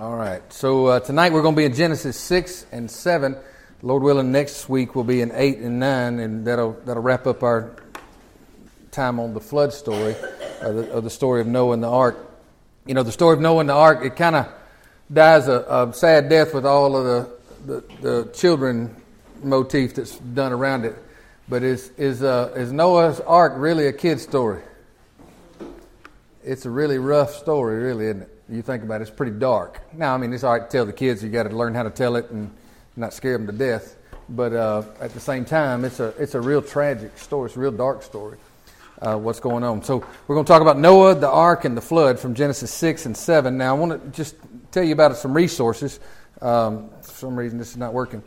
All right. So uh, tonight we're going to be in Genesis 6 and 7. Lord willing, next week we'll be in 8 and 9, and that'll, that'll wrap up our time on the flood story, or the, or the story of Noah and the ark. You know, the story of Noah and the ark, it kind of dies a, a, sad death with all of the, the, the, children motif that's done around it. But is, is, uh, is Noah's ark really a kid's story? It's a really rough story, really, isn't it? You think about it, it's pretty dark. Now, I mean, it's all right to tell the kids. You got to learn how to tell it and not scare them to death. But uh, at the same time, it's a it's a real tragic story. It's a real dark story. Uh, what's going on? So we're going to talk about Noah, the ark, and the flood from Genesis six and seven. Now, I want to just tell you about some resources. Um, for some reason, this is not working.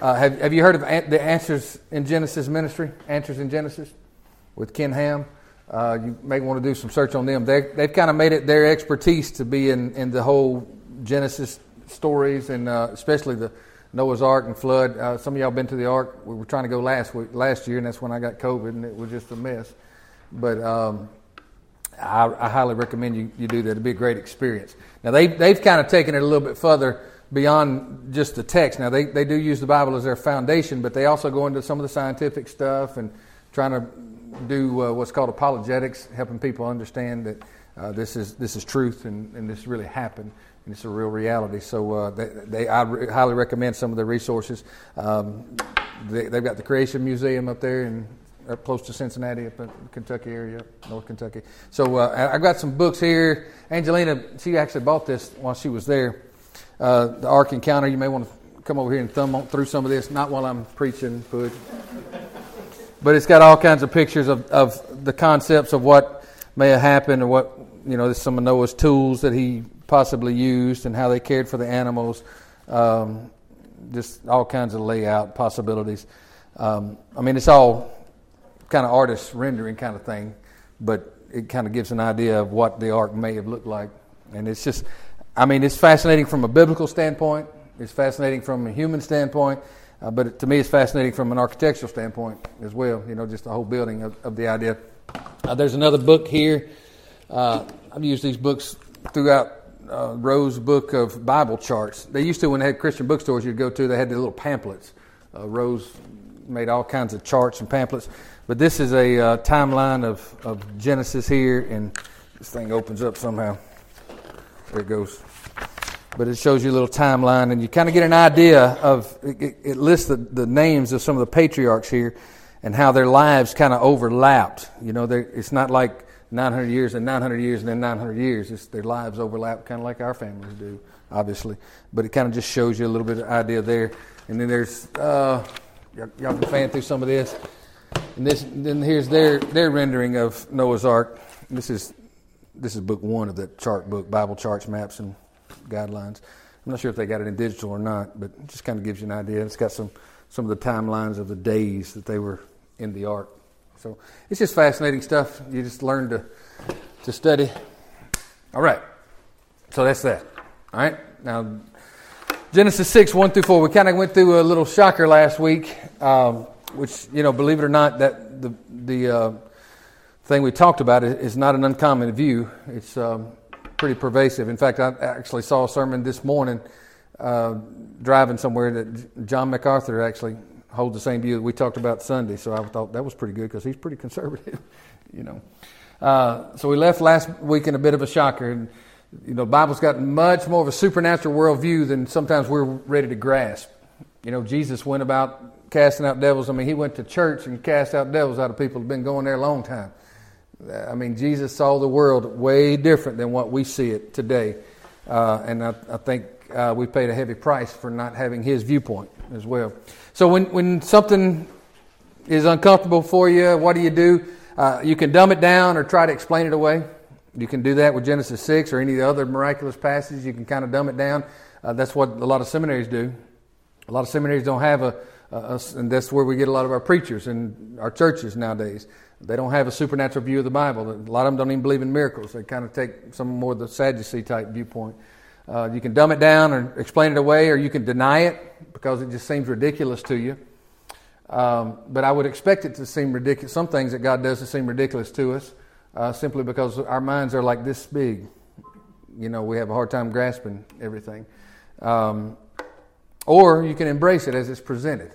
Uh, have Have you heard of the Answers in Genesis ministry? Answers in Genesis with Ken Ham. Uh, you may want to do some search on them. they have kind of made it their expertise to be in, in the whole Genesis stories and uh, especially the Noah's Ark and flood. Uh, some of y'all been to the Ark. We were trying to go last week, last year, and that's when I got COVID, and it was just a mess. But um, I, I, highly recommend you, you do that. It'd be a great experience. Now they they've kind of taken it a little bit further beyond just the text. Now they they do use the Bible as their foundation, but they also go into some of the scientific stuff and trying to do uh, what's called apologetics, helping people understand that uh, this is this is truth and, and this really happened and it's a real reality. So uh, they, they, I re- highly recommend some of the resources. Um, they, have got the Creation Museum up there and up close to Cincinnati, up in Kentucky area, North Kentucky. So uh, I've got some books here. Angelina, she actually bought this while she was there. Uh, the Ark Encounter. You may want to come over here and thumb through some of this. Not while I'm preaching, Pudge. But it's got all kinds of pictures of, of the concepts of what may have happened or what, you know, some of Noah's tools that he possibly used and how they cared for the animals. Um, just all kinds of layout possibilities. Um, I mean, it's all kind of artist rendering kind of thing, but it kind of gives an idea of what the ark may have looked like. And it's just, I mean, it's fascinating from a biblical standpoint. It's fascinating from a human standpoint. Uh, but to me, it's fascinating from an architectural standpoint as well. You know, just the whole building of, of the idea. Uh, there's another book here. Uh, I've used these books throughout uh, Rose book of Bible charts. They used to when they had Christian bookstores you'd go to. They had the little pamphlets. Uh, Rose made all kinds of charts and pamphlets. But this is a uh, timeline of, of Genesis here, and this thing opens up somehow. There it goes but it shows you a little timeline, and you kind of get an idea of it, it lists the, the names of some of the patriarchs here and how their lives kind of overlapped. You know, it's not like 900 years and 900 years and then 900 years. It's, their lives overlap kind of like our families do, obviously. But it kind of just shows you a little bit of idea there. And then there's, uh, y'all, can fan through some of this. And this, then here's their, their rendering of Noah's Ark. This is, this is book one of the chart book, Bible charts, maps, and guidelines. I'm not sure if they got it in digital or not, but it just kind of gives you an idea. It's got some, some of the timelines of the days that they were in the ark. So it's just fascinating stuff. You just learn to, to study. All right. So that's that. All right. Now, Genesis 6, 1 through 4. We kind of went through a little shocker last week, um, which, you know, believe it or not, that the, the uh, thing we talked about is not an uncommon view. It's um, pretty pervasive. In fact, I actually saw a sermon this morning uh, driving somewhere that John MacArthur actually holds the same view that we talked about Sunday. So I thought that was pretty good because he's pretty conservative, you know. Uh, so we left last week in a bit of a shocker. And, you know, the Bible's got much more of a supernatural worldview than sometimes we're ready to grasp. You know, Jesus went about casting out devils. I mean, he went to church and cast out devils out of people who've been going there a long time. I mean, Jesus saw the world way different than what we see it today. Uh, and I, I think uh, we paid a heavy price for not having his viewpoint as well. So when, when something is uncomfortable for you, what do you do? Uh, you can dumb it down or try to explain it away. You can do that with Genesis 6 or any other miraculous passages. You can kind of dumb it down. Uh, that's what a lot of seminaries do. A lot of seminaries don't have a, a, a, and that's where we get a lot of our preachers in our churches nowadays. They don't have a supernatural view of the Bible. A lot of them don't even believe in miracles. They kind of take some more of the Sadducee type viewpoint. Uh, you can dumb it down or explain it away, or you can deny it because it just seems ridiculous to you. Um, but I would expect it to seem ridiculous. Some things that God does to seem ridiculous to us, uh, simply because our minds are like this big. you know, we have a hard time grasping everything. Um, or you can embrace it as it's presented.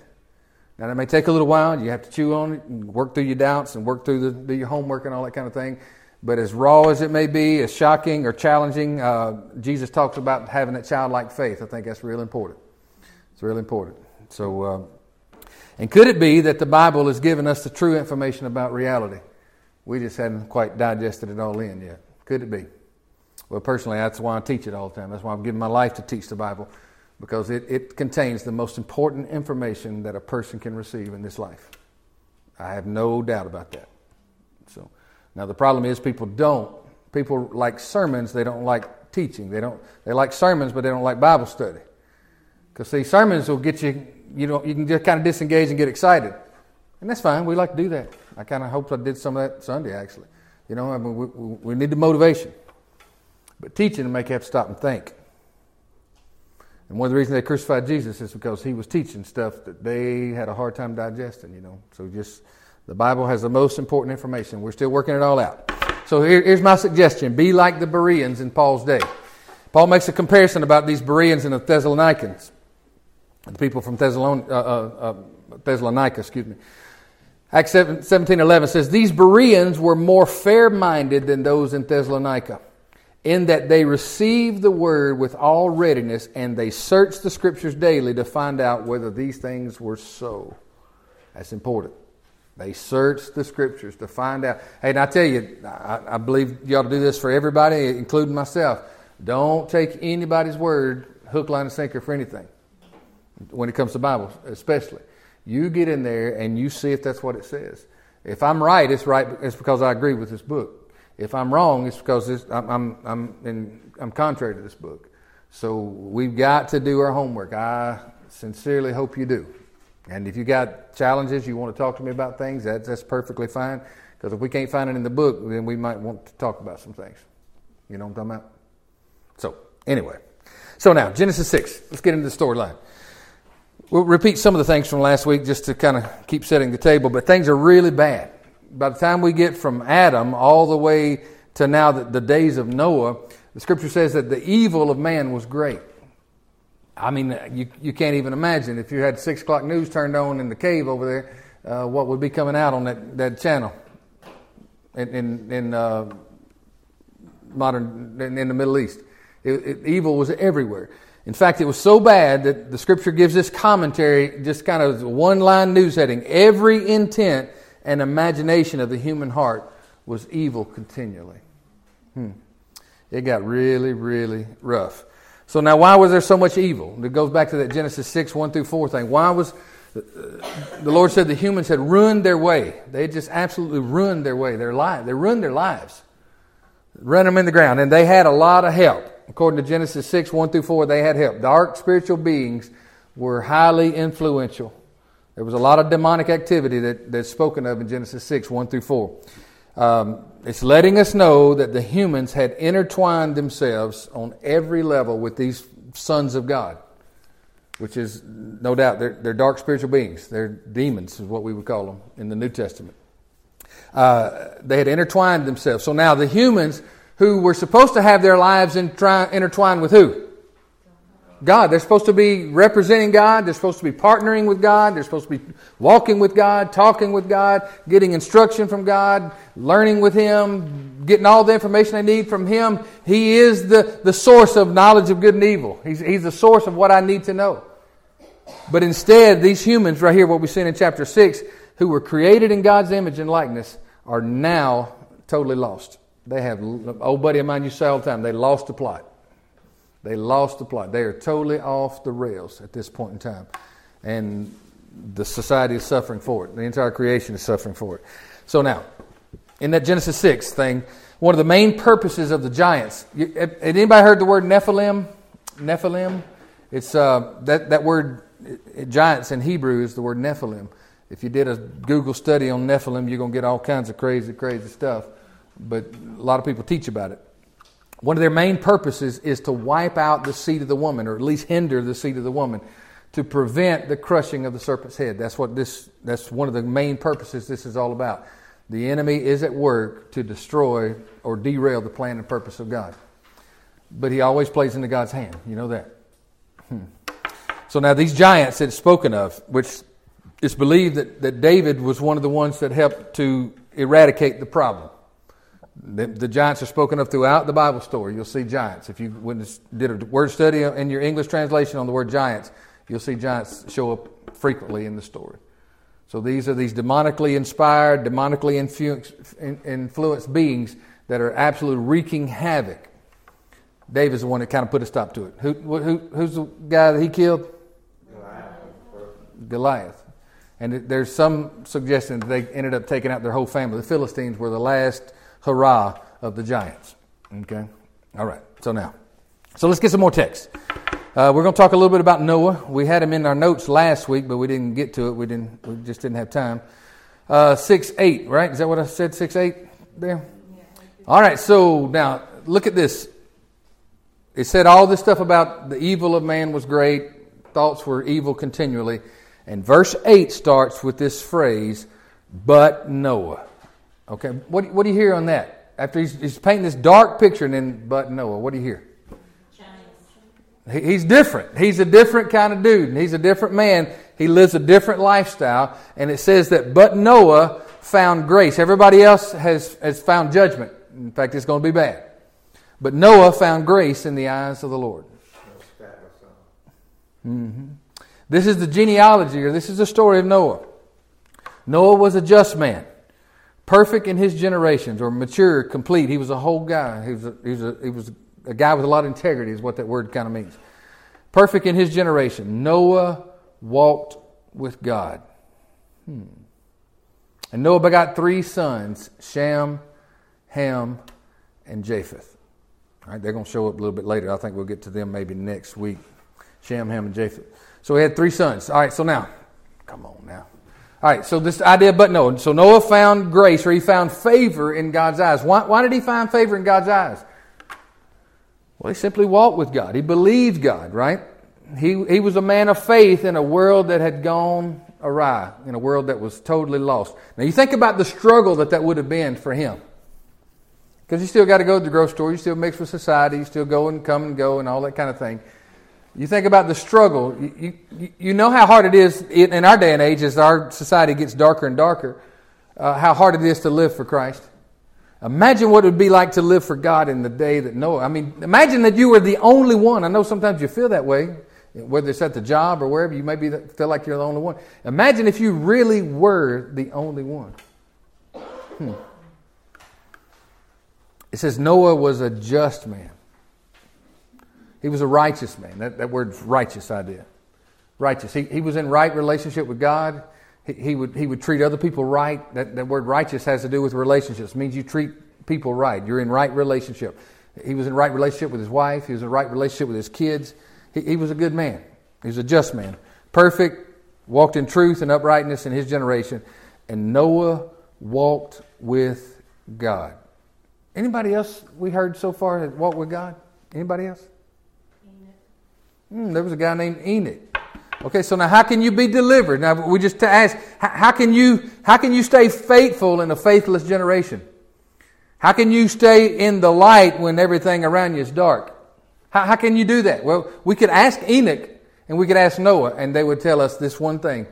Now, that may take a little while. You have to chew on it and work through your doubts and work through the, do your homework and all that kind of thing. But as raw as it may be, as shocking or challenging, uh, Jesus talks about having that childlike faith. I think that's real important. It's really important. So, uh, and could it be that the Bible has given us the true information about reality? We just hadn't quite digested it all in yet. Could it be? Well, personally, that's why I teach it all the time. That's why I'm giving my life to teach the Bible, because it, it contains the most important information that a person can receive in this life. I have no doubt about that. So, now the problem is people don't. People like sermons, they don't like teaching. They don't. They like sermons, but they don't like Bible study. Because see, sermons will get you. You know, you can just kind of disengage and get excited, and that's fine. We like to do that. I kind of hope I did some of that Sunday, actually. You know, I mean, we, we need the motivation. But teaching to make you have to stop and think. And one of the reasons they crucified Jesus is because he was teaching stuff that they had a hard time digesting, you know. So just, the Bible has the most important information. We're still working it all out. So here, here's my suggestion be like the Bereans in Paul's day. Paul makes a comparison about these Bereans and the Thessalonians, the people from Thessalon, uh, uh, uh, Thessalonica, excuse me. Acts 17 11 says, These Bereans were more fair minded than those in Thessalonica, in that they received the word with all readiness and they searched the scriptures daily to find out whether these things were so. That's important. They searched the scriptures to find out. Hey, and I tell you, I, I believe you ought to do this for everybody, including myself. Don't take anybody's word, hook, line, and sinker for anything when it comes to Bible, especially. You get in there and you see if that's what it says. If I'm right, it's right. It's because I agree with this book. If I'm wrong, it's because I'm I'm I'm, in, I'm contrary to this book. So we've got to do our homework. I sincerely hope you do. And if you got challenges, you want to talk to me about things, that's, that's perfectly fine. Because if we can't find it in the book, then we might want to talk about some things. You know what I'm talking about? So, anyway. So now, Genesis 6. Let's get into the storyline. We'll repeat some of the things from last week just to kind of keep setting the table, but things are really bad. By the time we get from Adam all the way to now the, the days of Noah, the scripture says that the evil of man was great. I mean, you, you can't even imagine if you had six o'clock news turned on in the cave over there, uh, what would be coming out on that, that channel in, in, in uh, modern, in, in, the Middle East. It, it, evil was everywhere. In fact, it was so bad that the scripture gives this commentary, just kind of one line news heading. Every intent and imagination of the human heart was evil continually. Hmm. It got really, really rough. So now, why was there so much evil? It goes back to that Genesis 6, 1 through 4 thing. Why was the Lord said the humans had ruined their way. They just absolutely ruined their way, their life. They ruined their lives. Run them in the ground. And they had a lot of help. According to Genesis 6, 1 through 4, they had help. Dark spiritual beings were highly influential. There was a lot of demonic activity that, that's spoken of in Genesis 6, 1 through 4. Um, it's letting us know that the humans had intertwined themselves on every level with these sons of God, which is no doubt they're, they're dark spiritual beings. They're demons, is what we would call them in the New Testament. Uh, they had intertwined themselves. So now the humans who were supposed to have their lives intertwined with who? God. They're supposed to be representing God. They're supposed to be partnering with God. They're supposed to be walking with God, talking with God, getting instruction from God, learning with Him, getting all the information they need from Him. He is the, the source of knowledge of good and evil. He's, he's the source of what I need to know. But instead, these humans right here, what we see in chapter 6, who were created in God's image and likeness, are now totally lost. They have, old buddy of mine used to say all the time, they lost the plot. They lost the plot. They are totally off the rails at this point in time. And the society is suffering for it. The entire creation is suffering for it. So now, in that Genesis 6 thing, one of the main purposes of the giants, had anybody heard the word Nephilim? Nephilim? It's uh, that, that word, giants in Hebrew is the word Nephilim. If you did a Google study on Nephilim, you're going to get all kinds of crazy, crazy stuff. But a lot of people teach about it. One of their main purposes is to wipe out the seed of the woman, or at least hinder the seed of the woman, to prevent the crushing of the serpent's head. That's what this. That's one of the main purposes this is all about. The enemy is at work to destroy or derail the plan and purpose of God. but he always plays into God's hand. You know that. Hmm. So now these giants that it's spoken of, which it's believed that, that David was one of the ones that helped to eradicate the problem. The, the, giants are spoken of throughout the Bible story. You'll see giants. If you did a word study in your English translation on the word giants, you'll see giants show up frequently in the story. So these are these demonically inspired, demonically influenced beings that are absolutely wreaking havoc. David's the one that kind of put a stop to it. Who, who, who's the guy that he killed? Goliath. Goliath. And there's some suggestion that they ended up taking out their whole family. The Philistines were the last hurrah of the giants. Okay? All right. So now, so let's get some more text. Uh, we're going to talk a little bit about Noah. We had him in our notes last week, but we didn't get to it. We didn't. We just didn't have time. Uh, six eight, right? Is that what I said? Six eight there. All right. So now look at this. It said all this stuff about the evil of man was great. Thoughts were evil continually, and verse eight starts with this phrase, "But Noah." Okay. What What do you hear on that? After he's, he's painting this dark picture, and then "But Noah," what do you hear? He's different. He's a different kind of dude, and he's a different man. He lives a different lifestyle, and it says that, but Noah found grace. Everybody else has, has found judgment. In fact, it's going to be bad. But Noah found grace in the eyes of the Lord. Mm-hmm. This is the genealogy, or this is the story of Noah. Noah was a just man, perfect in his generations, or mature, complete. He was a whole guy. He was a, he was a, he was a guy with a lot of integrity is what that word kind of means. Perfect in his generation. Noah walked with God. Hmm. And Noah begot three sons Shem, Ham, and Japheth. All right, they're going to show up a little bit later. I think we'll get to them maybe next week. Shem, Ham, and Japheth. So he had three sons. All right, so now, come on now. All right, so this idea, but no. So Noah found grace, or he found favor in God's eyes. Why, why did he find favor in God's eyes? Well, he simply walked with God. He believed God, right? He, he was a man of faith in a world that had gone awry, in a world that was totally lost. Now, you think about the struggle that that would have been for him. Because you still got to go to the grocery store, you still mix with society, you still go and come and go and all that kind of thing. You think about the struggle. You, you, you know how hard it is in our day and age as our society gets darker and darker, uh, how hard it is to live for Christ. Imagine what it would be like to live for God in the day that Noah. I mean, imagine that you were the only one. I know sometimes you feel that way, whether it's at the job or wherever. You maybe feel like you're the only one. Imagine if you really were the only one. Hmm. It says Noah was a just man. He was a righteous man. That, that word's righteous idea. Righteous. He, he was in right relationship with God he, he, would, he would treat other people right. That, that word righteous has to do with relationships. It means you treat people right. You're in right relationship. He was in right relationship with his wife. He was in right relationship with his kids. He, he was a good man. He was a just man. Perfect, walked in truth and uprightness in his generation. And Noah walked with God. Anybody else we heard so far that walked with God? Anybody else? Mm, there was a guy named Enoch. Okay, so now how can you be delivered? Now we just ask, how can you how can you stay faithful in a faithless generation? How can you stay in the light when everything around you is dark? How, how can you do that? Well, we could ask Enoch and we could ask Noah, and they would tell us this one thing: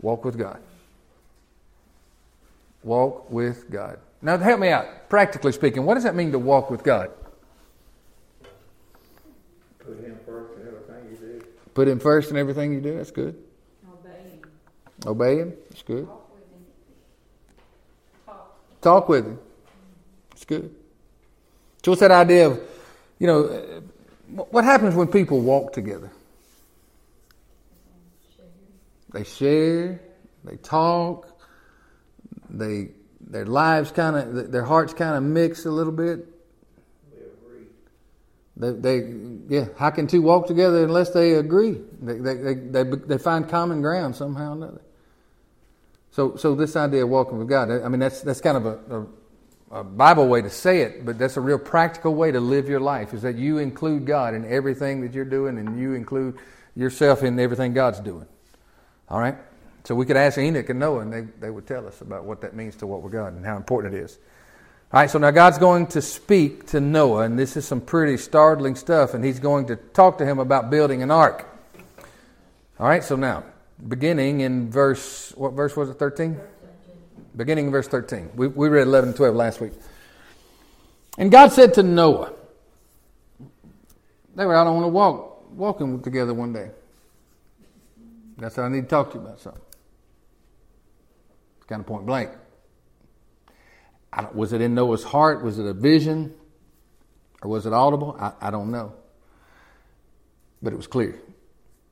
walk with God. Walk with God. Now, help me out. Practically speaking, what does that mean to walk with God? Put Him first in everything you do. Put him first in everything you do. That's good. Obey him. Obey him. That's good. Talk with him. That's good. So what's that idea of, you know, uh, what happens when people walk together? They share. They talk. They their lives kind of their hearts kind of mix a little bit. They, they, yeah, how can two walk together unless they agree? They, they, they, they, find common ground somehow or another. So, so this idea of walking with God, I mean, that's, that's kind of a, a, a Bible way to say it, but that's a real practical way to live your life, is that you include God in everything that you're doing and you include yourself in everything God's doing. All right? So we could ask Enoch and Noah, and they, they would tell us about what that means to walk with God and how important it is. All right, so now God's going to speak to Noah, and this is some pretty startling stuff, and he's going to talk to him about building an ark. All right, so now, beginning in verse, what verse was it, 13? Beginning in verse 13. We, we read 11 and 12 last week. And God said to Noah, they were out on a walk, walking together one day. That's how I need to talk to you about something. It's kind of point blank was it in Noah's heart? Was it a vision? Or was it audible? I, I don't know. But it was clear.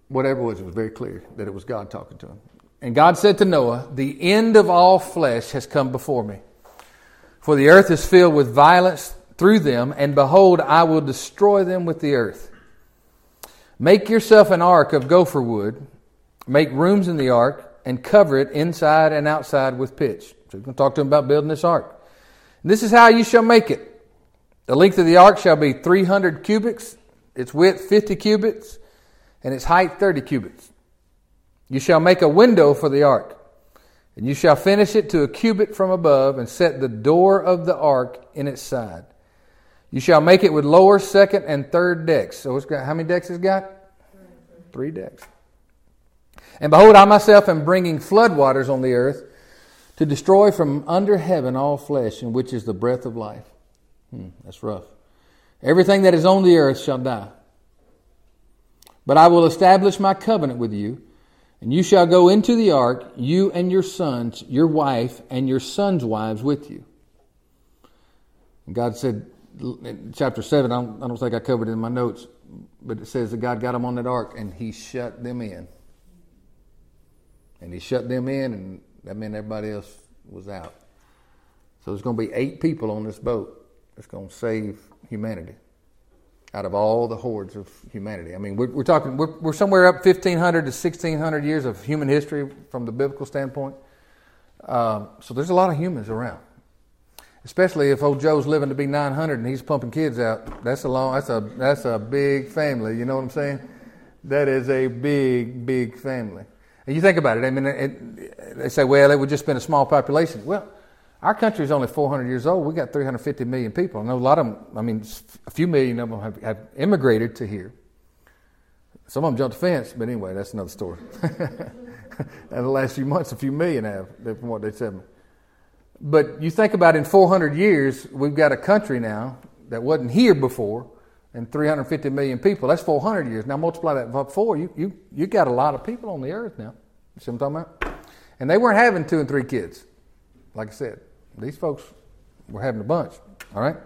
Whatever it was, it was very clear that it was God talking to him. And God said to Noah, The end of all flesh has come before me. For the earth is filled with violence through them, and behold, I will destroy them with the earth. Make yourself an ark of gopher wood, make rooms in the ark, and cover it inside and outside with pitch. So he's going to talk to him about building this ark. This is how you shall make it. The length of the ark shall be 300 cubits, its width 50 cubits, and its height 30 cubits. You shall make a window for the ark, and you shall finish it to a cubit from above, and set the door of the ark in its side. You shall make it with lower, second, and third decks. So it's got how many decks it's got? Three decks. And behold, I myself am bringing floodwaters on the earth to destroy from under heaven all flesh, in which is the breath of life. Hmm, that's rough. Everything that is on the earth shall die. But I will establish my covenant with you, and you shall go into the ark, you and your sons, your wife, and your sons' wives with you. And God said, in chapter 7, I don't, I don't think I covered it in my notes, but it says that God got them on that ark and he shut them in. And he shut them in, and that meant everybody else was out. So there's going to be eight people on this boat that's going to save humanity out of all the hordes of humanity. I mean, we're, we're talking, we're, we're, somewhere up 1,500 to 1,600 years of human history from the biblical standpoint. Um, so there's a lot of humans around. Especially if old Joe's living to be 900 and he's pumping kids out. That's a long, that's a, that's a big family. You know what I'm saying? That is a big, big family. And you think about it, I mean, it, they say, well, it would just been a small population. Well, our country is only 400 years old. We got 350 million people. I know a lot of them, I mean, a few million of them have, have immigrated to here. Some of them jumped the fence, but anyway, that's another story. In the last few months, a few million have, from what they said. But you think about in 400 years, we've got a country now that wasn't here before and 350 million people. That's 400 years. Now multiply that by four. You, you, you got a lot of people on the earth now. You see what I'm talking about? And they weren't having two and three kids. Like I said, these folks were having a bunch. All right?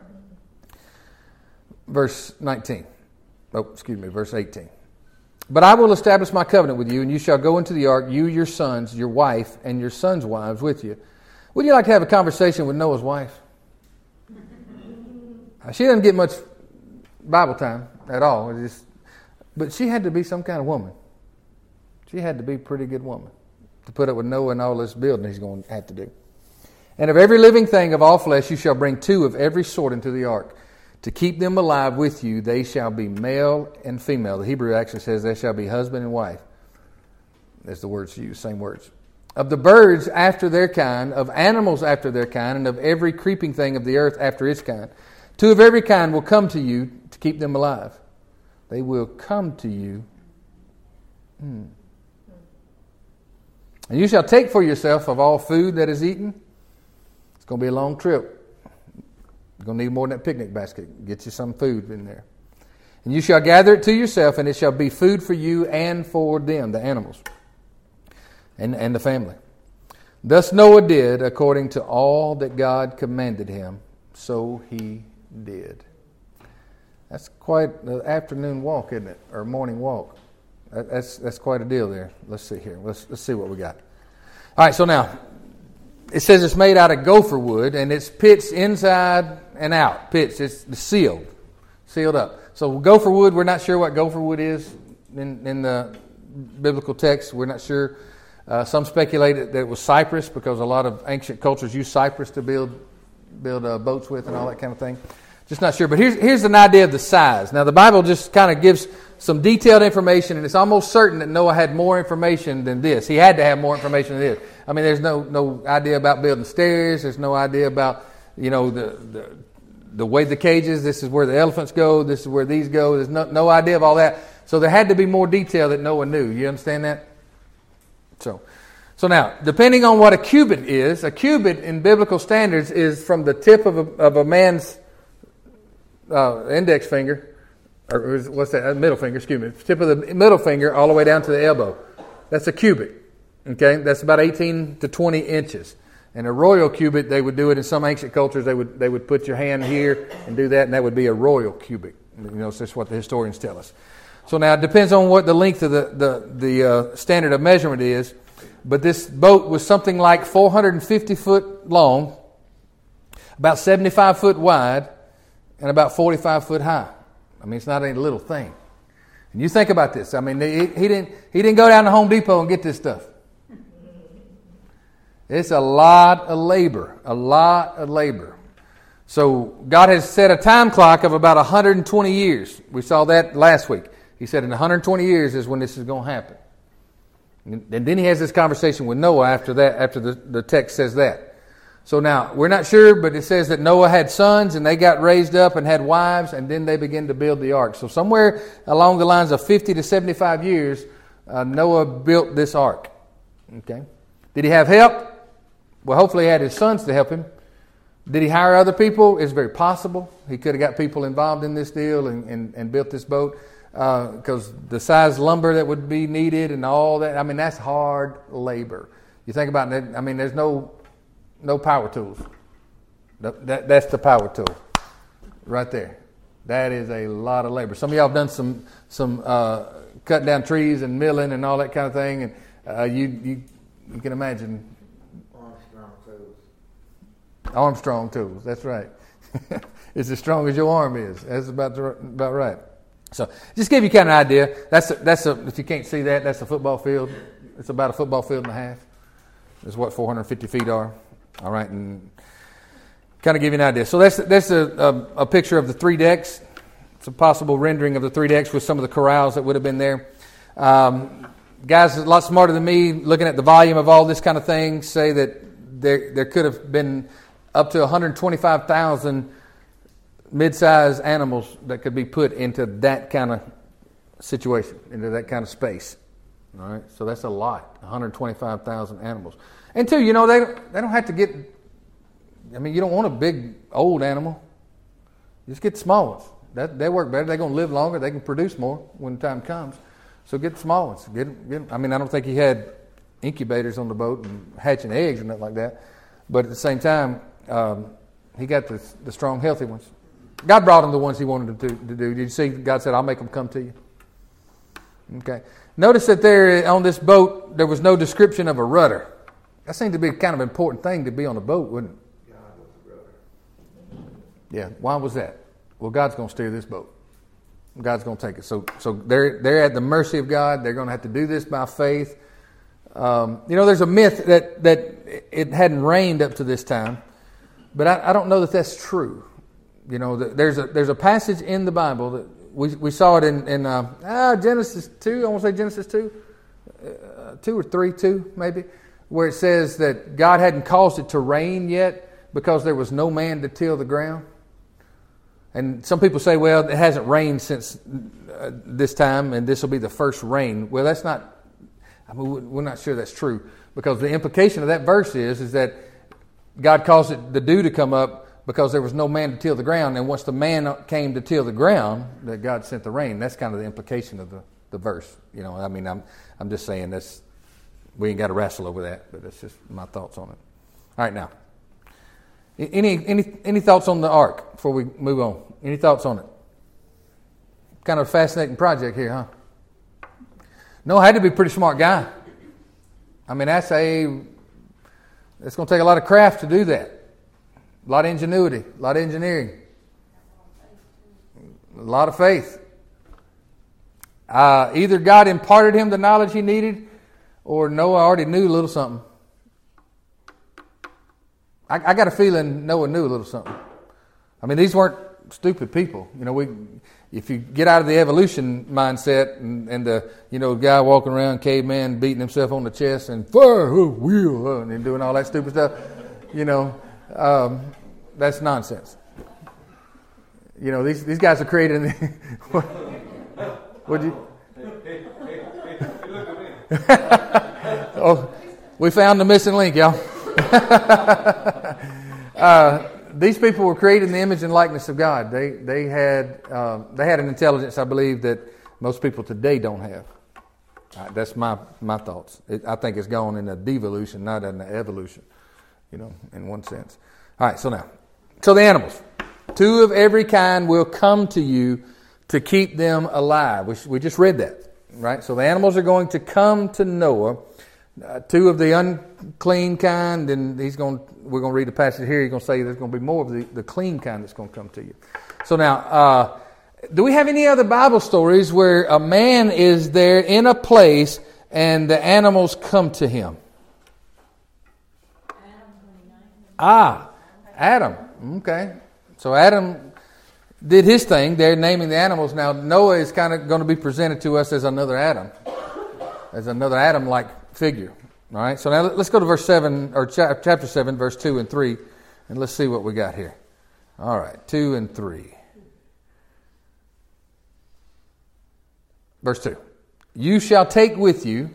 Verse 19. Oh, excuse me, verse 18. But I will establish my covenant with you, and you shall go into the ark, you, your sons, your wife, and your sons' wives with you. Would you like to have a conversation with Noah's wife? She doesn't get much Bible time at all. It Just, but she had to be some kind of woman. She had to be a pretty good woman to put up with Noah and all this building he's going to have to do. And of every living thing of all flesh, you shall bring two of every sort into the ark. To keep them alive with you, they shall be male and female. The Hebrew actually says they shall be husband and wife. That's the words used, same words. Of the birds after their kind, of animals after their kind, and of every creeping thing of the earth after its kind. Two of every kind will come to you keep them alive. They will come to you. Hmm. And you shall take for yourself of all food that is eaten. It's going to be a long trip. You're going to need more than that picnic basket. Get you some food in there. And you shall gather it to yourself, and it shall be food for you and for them, the animals, and, and the family. Thus Noah did according to all that God commanded him, so he did. That's quite an afternoon walk, isn't it? Or morning walk. That's, that's quite a deal there. Let's see here. Let's, let's see what we got. All right, so now, it says it's made out of gopher wood and it's pitched inside and out. Pitched. It's sealed. Sealed up. So, gopher wood, we're not sure what gopher wood is in, in the biblical text. We're not sure. Uh, some speculate that it was cypress because a lot of ancient cultures use cypress to build, build uh, boats with and all that kind of thing. Just not sure. But here's, here's an idea of the size. Now, the Bible just kind of gives some detailed information, and it's almost certain that Noah had more information than this. He had to have more information than this. I mean, there's no, no idea about building stairs. There's no idea about you know, the, the, the way the cages, this is where the elephants go, this is where these go. There's no, no idea of all that. So there had to be more detail that no one knew. You understand that? So, so now, depending on what a cubit is, a cubit in biblical standards is from the tip of a, of a man's uh, index finger, or what's that, uh, middle finger, excuse me, tip of the middle finger all the way down to the elbow. That's a cubit. Okay, that's about 18 to 20 inches. And a royal cubit, they would do it in some ancient cultures. They would they would put your hand here and do that, and that would be a royal cubit. You know, that's what the historians tell us. So now it depends on what the length of the the, the uh, standard of measurement is. But this boat was something like 450 foot long, about 75 foot wide, and about 45 foot high. I mean, it's not any little thing. And you think about this. I mean, he, he didn't he didn't go down to Home Depot and get this stuff. It's a lot of labor, a lot of labor. So God has set a time clock of about 120 years. We saw that last week. He said in 120 years is when this is going to happen. And then he has this conversation with Noah after that, after the, the text says that. So now, we're not sure, but it says that Noah had sons and they got raised up and had wives and then they began to build the ark. So somewhere along the lines of 50 to 75 years, uh, Noah built this ark. Okay? Did he have help? Well, hopefully, he had his sons to help him. Did he hire other people? It's very possible. He could have got people involved in this deal and, and, and built this boat because uh, the size lumber that would be needed and all that. I mean, that's hard labor. You think about it. I mean, there's no no power tools. That, that, that's the power tool, right there. That is a lot of labor. Some of y'all have done some some uh, cutting down trees and milling and all that kind of thing, and uh, you you you can imagine Armstrong tools. Armstrong tools, that's right. it's as strong as your arm is. That's about the, about right. So just give you kind of an idea. That's a, that's a, if you can't see that, that's a football field. It's about a football field and a half. Is what 450 feet are. All right, and kind of give you an idea. So that's that's a, a, a picture of the three decks. It's a possible rendering of the three decks with some of the corrals that would have been there. Um, guys a lot smarter than me, looking at the volume of all this kind of thing, say that there there could have been up to 125,000 mid-sized animals that could be put into that kind of situation, into that kind of space. All right, so that's a lot, 125,000 animals. And two, you know, they they don't have to get. I mean, you don't want a big old animal. Just get the small ones. That they work better. They're going to live longer. They can produce more when the time comes. So get the small ones. Get, get I mean, I don't think he had incubators on the boat and hatching eggs or nothing like that. But at the same time, um, he got the, the strong, healthy ones. God brought him the ones he wanted to, to do. Did you see? God said, I'll make them come to you. Okay. Notice that there on this boat, there was no description of a rudder. That seemed to be kind of an important thing to be on a boat, wouldn't it? Yeah. Why was that? Well, God's going to steer this boat. God's going to take it. So, so they're, they're at the mercy of God. They're going to have to do this by faith. Um, you know, there's a myth that, that it hadn't rained up to this time. But I, I don't know that that's true. You know, there's a there's a passage in the Bible that we we saw it in in uh, ah, Genesis two. I want to say Genesis two, uh, two or three, two maybe, where it says that God hadn't caused it to rain yet because there was no man to till the ground. And some people say, well, it hasn't rained since uh, this time, and this will be the first rain. Well, that's not. I mean, we're not sure that's true because the implication of that verse is is that God caused it, the dew to come up because there was no man to till the ground. And once the man came to till the ground, that God sent the rain. That's kind of the implication of the, the verse. You know, I mean, I'm, I'm just saying this. We ain't got to wrestle over that, but that's just my thoughts on it. All right, now. Any, any, any thoughts on the ark before we move on? Any thoughts on it? Kind of a fascinating project here, huh? Noah had to be a pretty smart guy. I mean, that's a it's going to take a lot of craft to do that, a lot of ingenuity, a lot of engineering, a lot of faith. Uh, either God imparted him the knowledge he needed, or Noah already knew a little something. I, I got a feeling Noah knew a little something. I mean, these weren't stupid people. You know, we if you get out of the evolution mindset and, and the you know guy walking around caveman beating himself on the chest and fire wheel and doing all that stupid stuff, you know, um, that's nonsense. You know, these, these guys are created. what, would you? oh, we found the missing link, y'all. uh, these people were created in the image and likeness of God. They they had um, they had an intelligence, I believe, that most people today don't have. Uh, that's my my thoughts. It, I think it's gone in a devolution, not in an evolution. You know, in one sense. All right. So now, so the animals, two of every kind will come to you to keep them alive. We, we just read that, right? So the animals are going to come to Noah. Uh, two of the unclean kind, and he's going. We're going to read the passage here. He's going to say there's going to be more of the, the clean kind that's going to come to you. So now, uh, do we have any other Bible stories where a man is there in a place and the animals come to him? Ah, Adam. Okay. So Adam did his thing. They're naming the animals. Now, Noah is kind of going to be presented to us as another Adam, as another Adam like figure. All right. So now let's go to verse 7, or chapter 7, verse 2 and 3, and let's see what we got here. All right. 2 and 3. Verse 2 You shall take with you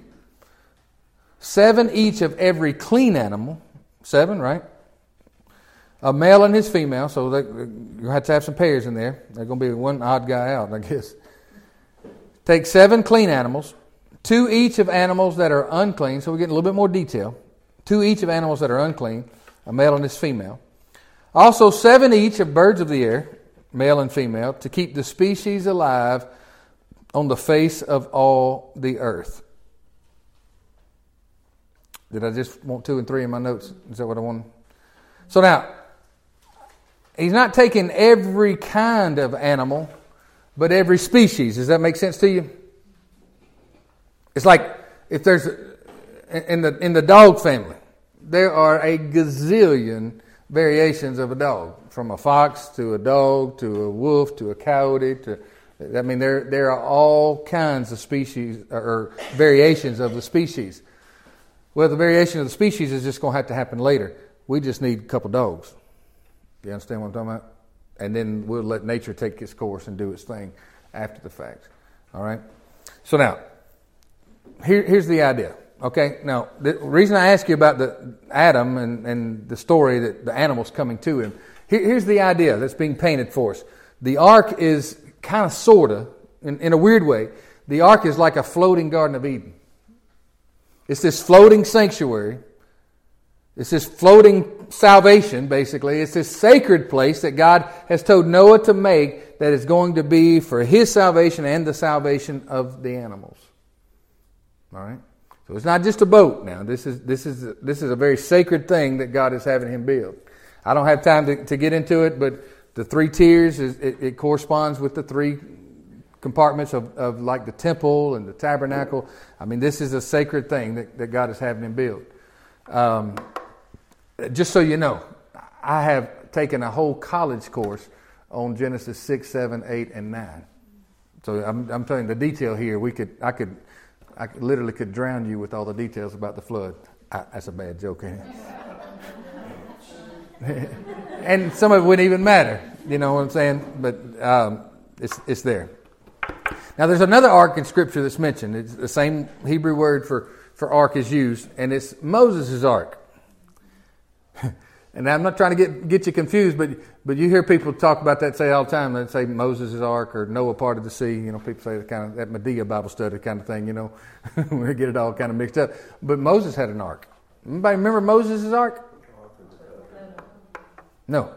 seven each of every clean animal. Seven, right? A male and his female, so you have to have some pairs in there. There's going to be one odd guy out, I guess. Take seven clean animals, two each of animals that are unclean, so we get a little bit more detail. Two each of animals that are unclean, a male and his female. Also, seven each of birds of the air, male and female, to keep the species alive on the face of all the earth. Did I just want two and three in my notes? Is that what I want? So now, he's not taking every kind of animal, but every species. Does that make sense to you? It's like if there's in the in the dog family, there are a gazillion variations of a dog, from a fox to a dog to a wolf to a coyote to I mean, there, there are all kinds of species or variations of the species. Well, the variation of the species is just going to have to happen later. We just need a couple dogs. You understand what I'm talking about? And then we'll let nature take its course and do its thing after the fact. All right? So now, here, here's the idea. Okay? Now, the reason I ask you about the Adam and, and the story that the animals coming to him, here, here's the idea that's being painted for us. The ark is kind of, sort of, in, in a weird way, the ark is like a floating Garden of Eden. It's this floating sanctuary. It's this floating salvation, basically. It's this sacred place that God has told Noah to make that is going to be for his salvation and the salvation of the animals. All right? So it's not just a boat now. This is, this is, this is a very sacred thing that God is having him build. I don't have time to, to get into it, but the three tiers, is, it, it corresponds with the three compartments of, of like the temple and the tabernacle. I mean, this is a sacred thing that, that God is having him build. Um, just so you know, I have taken a whole college course on Genesis 6, 7, 8, and 9. So I'm, I'm telling you the detail here. We could, I could, I could, literally could drown you with all the details about the flood. I, that's a bad joke, ain't it? and some of it wouldn't even matter. You know what I'm saying? But um, it's, it's there. Now, there's another ark in Scripture that's mentioned. It's the same Hebrew word for, for ark is used, and it's Moses' ark. And I'm not trying to get, get you confused, but, but you hear people talk about that, say all the time. They say Moses' ark or Noah part of the sea. You know, people say that kind of that Madea Bible study kind of thing. You know, we get it all kind of mixed up. But Moses had an ark. Anybody remember Moses' ark? No.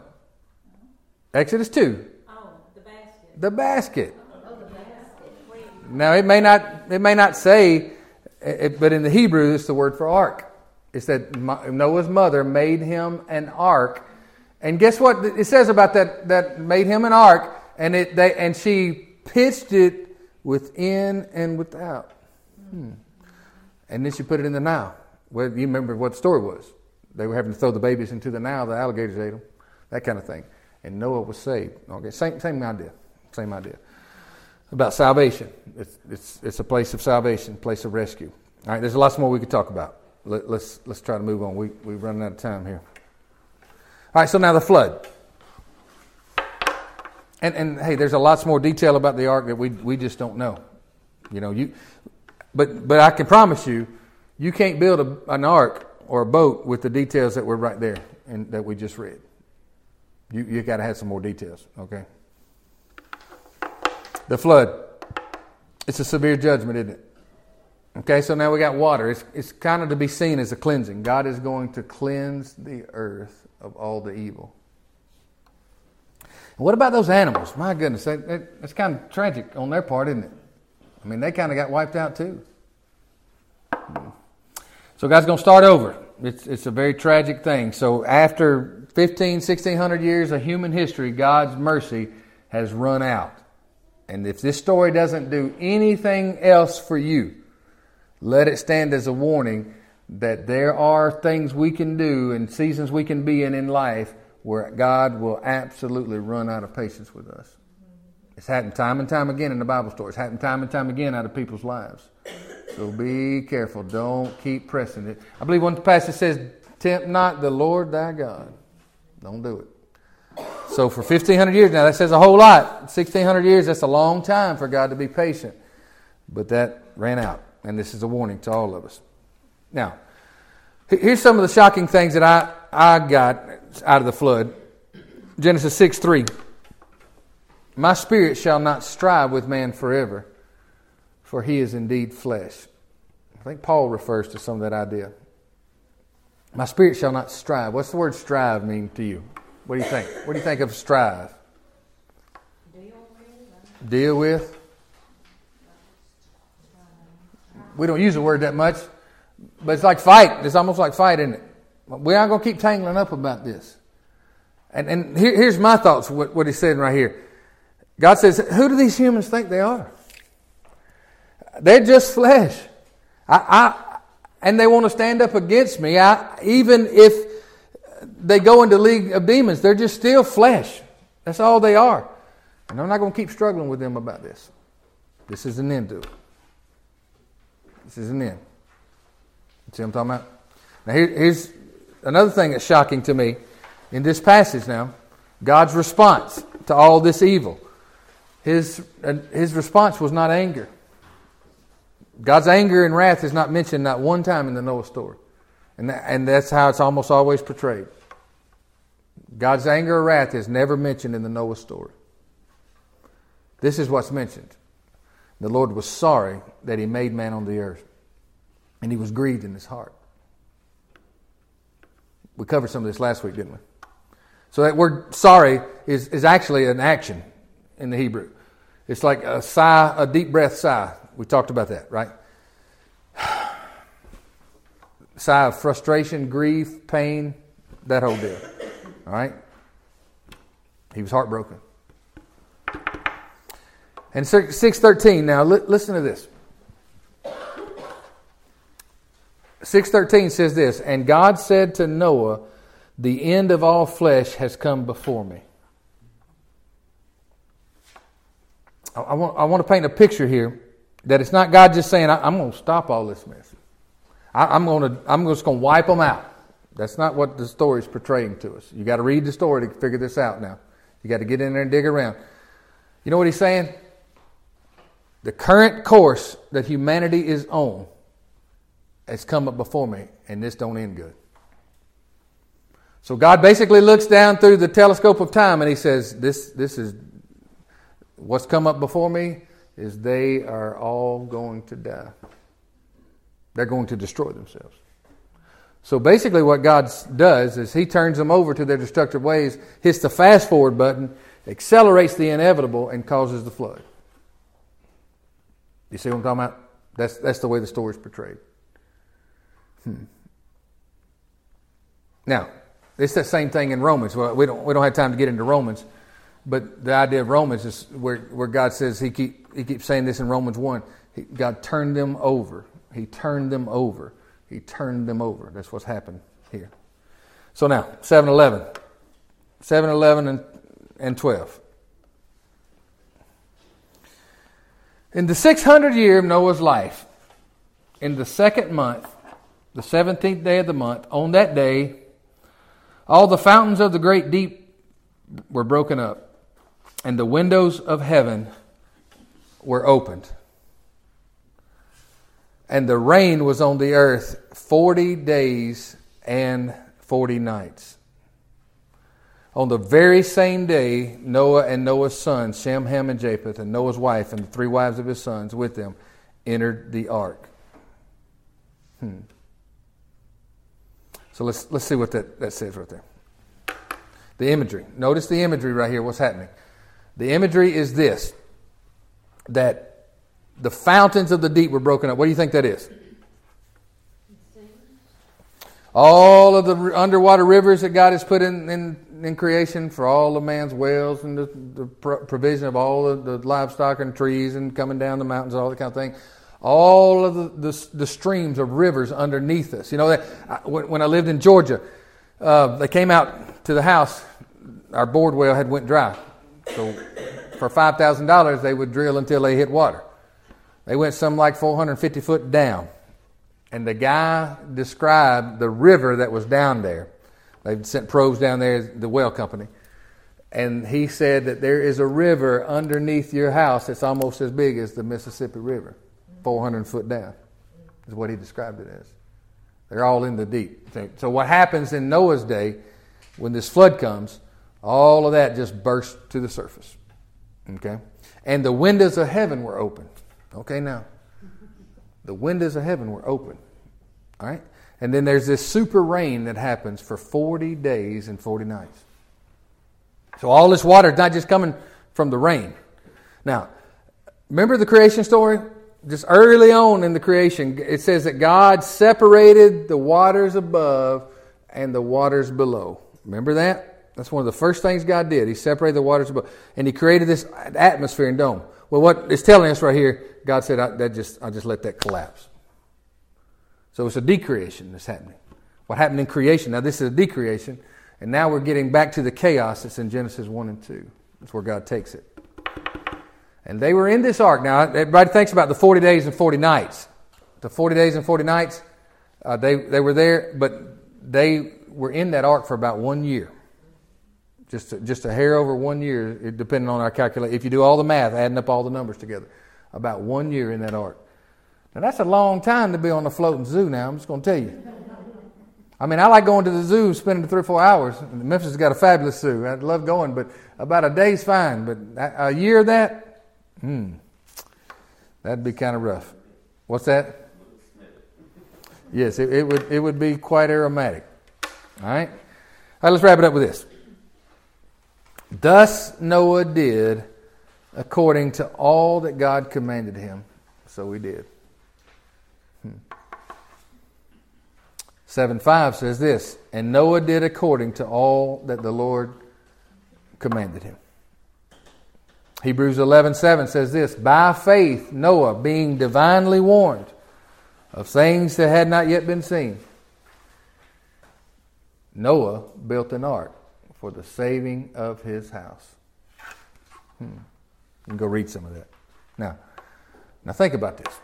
Exodus 2. Oh, the basket. The basket. Oh, the basket. Now it may not it may not say, it, but in the Hebrew it's the word for ark. It said Noah's mother made him an ark, and guess what it says about that that made him an ark, and it they and she pitched it within and without, hmm. and then she put it in the Nile. Well, you remember what the story was? They were having to throw the babies into the Nile. The alligators ate them that kind of thing. And Noah was saved. Okay, same, same idea. Same idea. About salvation. It's, it's, it's a place of salvation, place of rescue. All right, there's lots more we could talk about. Let, let's, let's try to move on. We, we're running out of time here. All right, so now the flood. And, and hey, there's a lots more detail about the ark that we, we just don't know. You know, you, but, but I can promise you, you can't build a, an ark or a boat with the details that were right there and that we just read. You, you got to have some more details, okay? The flood. It's a severe judgment, isn't it? Okay, so now we got water. It's, it's kind of to be seen as a cleansing. God is going to cleanse the earth of all the evil. And what about those animals? My goodness, that, that, that's kind of tragic on their part, isn't it? I mean, they kind of got wiped out too. So God's going to start over. It's, it's a very tragic thing. So after 15, 1600 years of human history, God's mercy has run out. And if this story doesn't do anything else for you, let it stand as a warning that there are things we can do and seasons we can be in in life where God will absolutely run out of patience with us. It's happened time and time again in the Bible story. It's happened time and time again out of people's lives. So be careful. Don't keep pressing it. I believe one passage says, Tempt not the Lord thy God. Don't do it. So for 1,500 years now, that says a whole lot. 1,600 years, that's a long time for God to be patient. But that ran out. And this is a warning to all of us. Now, here's some of the shocking things that I, I got out of the flood. Genesis 6 3. My spirit shall not strive with man forever, for he is indeed flesh. I think Paul refers to some of that idea. My spirit shall not strive. What's the word strive mean to you? What do you think? What do you think of strive? Deal with. Deal with? We don't use the word that much, but it's like fight. It's almost like fight, isn't it? We aren't going to keep tangling up about this. And, and here, here's my thoughts, what, what he's saying right here. God says, Who do these humans think they are? They're just flesh. I, I, and they want to stand up against me. I, even if they go into league of demons, they're just still flesh. That's all they are. And I'm not going to keep struggling with them about this. This is an end to it. This is an end. See what I'm talking about? Now, here, here's another thing that's shocking to me in this passage now God's response to all this evil. His, his response was not anger. God's anger and wrath is not mentioned not one time in the Noah story. And, that, and that's how it's almost always portrayed. God's anger or wrath is never mentioned in the Noah story. This is what's mentioned. The Lord was sorry that he made man on the earth, and he was grieved in his heart. We covered some of this last week, didn't we? So that word sorry is, is actually an action in the Hebrew. It's like a sigh, a deep breath sigh. We talked about that, right? sigh of frustration, grief, pain, that whole deal. All right? He was heartbroken. And 613, now listen to this. 613 says this, and God said to Noah, the end of all flesh has come before me. I want, I want to paint a picture here that it's not God just saying, I'm going to stop all this mess. I, am going to, I'm just going to wipe them out. That's not what the story is portraying to us. You got to read the story to figure this out now. You got to get in there and dig around. You know what he's saying? The current course that humanity is on has come up before me, and this don't end good. So God basically looks down through the telescope of time and he says, This, this is what's come up before me is they are all going to die. They're going to destroy themselves. So basically, what God does is He turns them over to their destructive ways, hits the fast forward button, accelerates the inevitable, and causes the flood. You see what I'm talking about? That's, that's the way the story is portrayed. Hmm. Now, it's the same thing in Romans. Well, we don't, we don't have time to get into Romans, but the idea of Romans is where, where God says, he, keep, he keeps saying this in Romans 1 he, God turned them over. He turned them over. He turned them over. That's what's happened here. So now, 7 11. 7 11 and, and 12. In the 600th year of Noah's life, in the second month, the 17th day of the month, on that day, all the fountains of the great deep were broken up, and the windows of heaven were opened. And the rain was on the earth 40 days and 40 nights. On the very same day, Noah and Noah's sons, Shem, Ham, and Japheth, and Noah's wife and the three wives of his sons with them, entered the ark. Hmm. So let's, let's see what that, that says right there. The imagery. Notice the imagery right here, what's happening. The imagery is this that the fountains of the deep were broken up. What do you think that is? All of the underwater rivers that God has put in, in, in creation for all of man's wells and the, the provision of all of the livestock and trees and coming down the mountains, all that kind of thing. All of the, the, the streams of rivers underneath us. You know, that, when I lived in Georgia, uh, they came out to the house. Our bored well had went dry. So for $5,000, they would drill until they hit water. They went some like 450 foot down. And the guy described the river that was down there. They sent probes down there, the well company. And he said that there is a river underneath your house that's almost as big as the Mississippi River, 400 foot down, is what he described it as. They're all in the deep. So, what happens in Noah's day when this flood comes, all of that just bursts to the surface. Okay? And the windows of heaven were open. Okay, now the windows of heaven were open. All right? And then there's this super rain that happens for 40 days and 40 nights. So all this water is not just coming from the rain. Now, remember the creation story? Just early on in the creation, it says that God separated the waters above and the waters below. Remember that? That's one of the first things God did. He separated the waters above, and He created this atmosphere and dome. Well, what it's telling us right here, God said, I, that just, I just let that collapse. So it's a decreation that's happening. What happened in creation? Now, this is a decreation, and now we're getting back to the chaos that's in Genesis 1 and 2. That's where God takes it. And they were in this ark. Now, everybody thinks about the 40 days and 40 nights. The 40 days and 40 nights, uh, they, they were there, but they were in that ark for about one year just a, just a hair over one year, depending on our calculation. If you do all the math, adding up all the numbers together, about one year in that ark. Now that's a long time to be on a floating zoo. Now I'm just going to tell you. I mean, I like going to the zoo, spending three or four hours. Memphis has got a fabulous zoo. I love going, but about a day's fine. But a year of that, hmm, that'd be kind of rough. What's that? Yes, it, it would. It would be quite aromatic. All right. All right. Let's wrap it up with this. Thus Noah did according to all that God commanded him. So he did. 7 5 says this And Noah did according to all that the Lord commanded him. Hebrews 11 7 says this By faith, Noah, being divinely warned of things that had not yet been seen, Noah built an ark for the saving of his house. Hmm. You can go read some of that. Now, now think about this.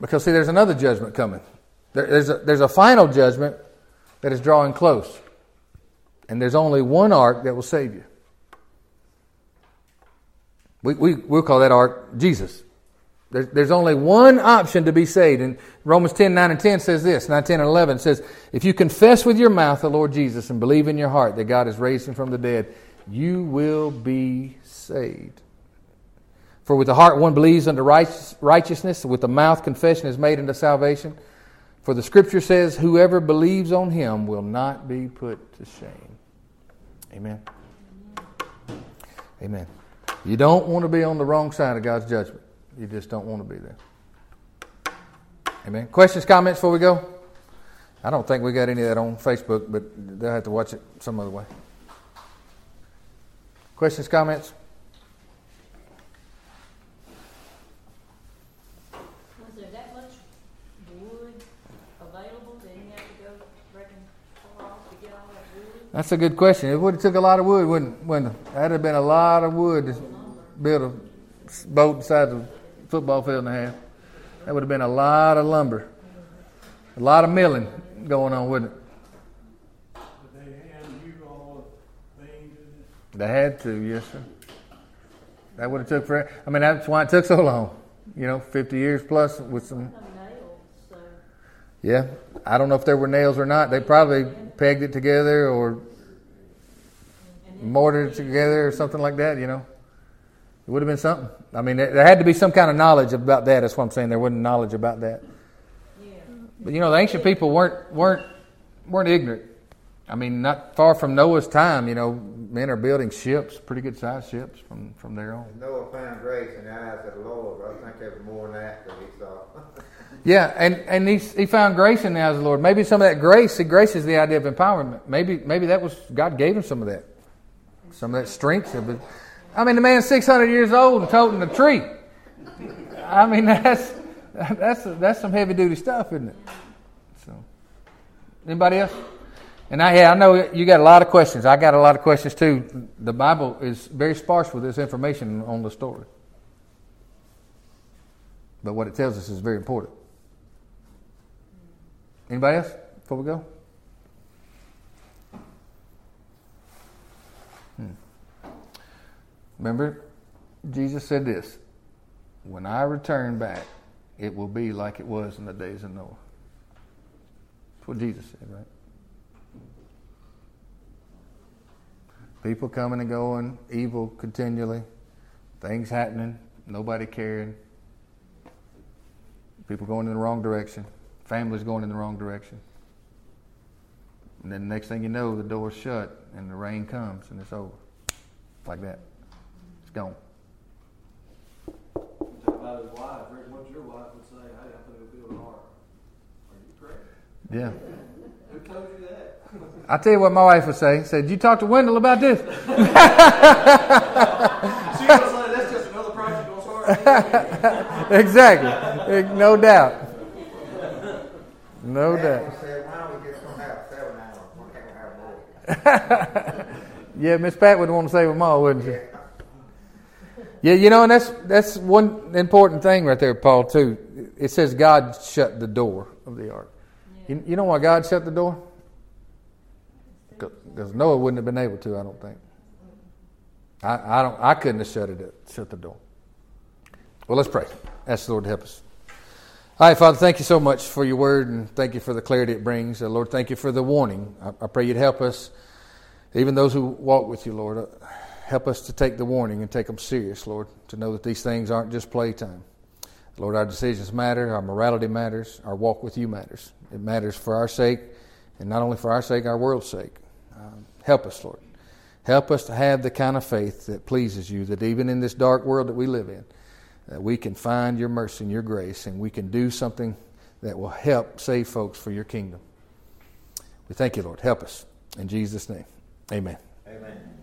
Because, see, there's another judgment coming. There, there's, a, there's a final judgment that is drawing close. And there's only one ark that will save you. We, we, we'll call that ark Jesus. There's, there's only one option to be saved. And Romans 10, 9 and 10 says this, 9, 10 and 11 says, If you confess with your mouth the Lord Jesus and believe in your heart that God has raised him from the dead, you will be saved. For with the heart one believes unto righteousness, with the mouth confession is made unto salvation. For the scripture says, Whoever believes on him will not be put to shame. Amen. Amen. You don't want to be on the wrong side of God's judgment. You just don't want to be there. Amen. Questions, comments before we go? I don't think we got any of that on Facebook, but they'll have to watch it some other way. Questions, comments? Was there that much wood available? Did he have to go breaking off to get all that wood? That's a good question. It would have took a lot of wood, wouldn't, wouldn't it? That'd have been a lot of wood to build a boat the size of a football field and a half. That would have been a lot of lumber, a lot of milling going on, wouldn't it? They had to, yes, sir. That would have took for. I mean, that's why it took so long. You know, 50 years plus with some. No nails, so. Yeah, I don't know if there were nails or not. They probably pegged it together or mortared it together or something like that. You know, it would have been something. I mean, there there had to be some kind of knowledge about that. That's what I'm saying. There wasn't knowledge about that. Yeah. But you know, the ancient people weren't weren't weren't ignorant. I mean, not far from Noah's time. You know, men are building ships, pretty good sized ships from from there on. Noah found grace in the eyes of the Lord, I think there was more than that that he saw. Yeah, and, and he, he found grace in the eyes of the Lord. Maybe some of that grace, see, grace is the idea of empowerment. Maybe maybe that was God gave him some of that, some of that strength. But I mean, the man's six hundred years old and toting a tree. I mean, that's that's that's some heavy duty stuff, isn't it? So, anybody else? And I, yeah, I know you got a lot of questions. I got a lot of questions too. The Bible is very sparse with this information on the story, but what it tells us is very important. Anybody else before we go? Hmm. Remember, Jesus said this When I return back, it will be like it was in the days of Noah. That's what Jesus said, right? People coming and going, evil continually, things happening, nobody caring, people going in the wrong direction, families going in the wrong direction. And then the next thing you know, the door's shut and the rain comes and it's over. Like that. It's gone. About his wife. Rick, what's your wife would say? Hey, I'm going to build an. Are you crazy? Yeah. Who told you that? I tell you what my wife would say. Said, "Did you talk to Wendell about this?" She would say that's just another project on start. exactly. No doubt. No doubt. Everyone said, why don't we just gonna have seven hours? Why can't we have more? Yeah, Miss Pat would want to say with Ma, wouldn't she? Yeah, you know, and that's that's one important thing right there, Paul. Too. It says God shut the door of the ark. You, you know why God shut the door? Because Noah wouldn't have been able to. I don't think. I, I don't. I couldn't have shut it. Shut the door. Well, let's pray. Ask the Lord to help us. All right, Father, thank you so much for your word and thank you for the clarity it brings. Uh, Lord, thank you for the warning. I, I pray you'd help us, even those who walk with you, Lord. Uh, help us to take the warning and take them serious, Lord, to know that these things aren't just playtime. Lord, our decisions matter, our morality matters, our walk with you matters. It matters for our sake, and not only for our sake, our world's sake. Um, help us, Lord. Help us to have the kind of faith that pleases you, that even in this dark world that we live in, that we can find your mercy and your grace, and we can do something that will help save folks for your kingdom. We thank you, Lord. Help us. In Jesus' name, amen. Amen.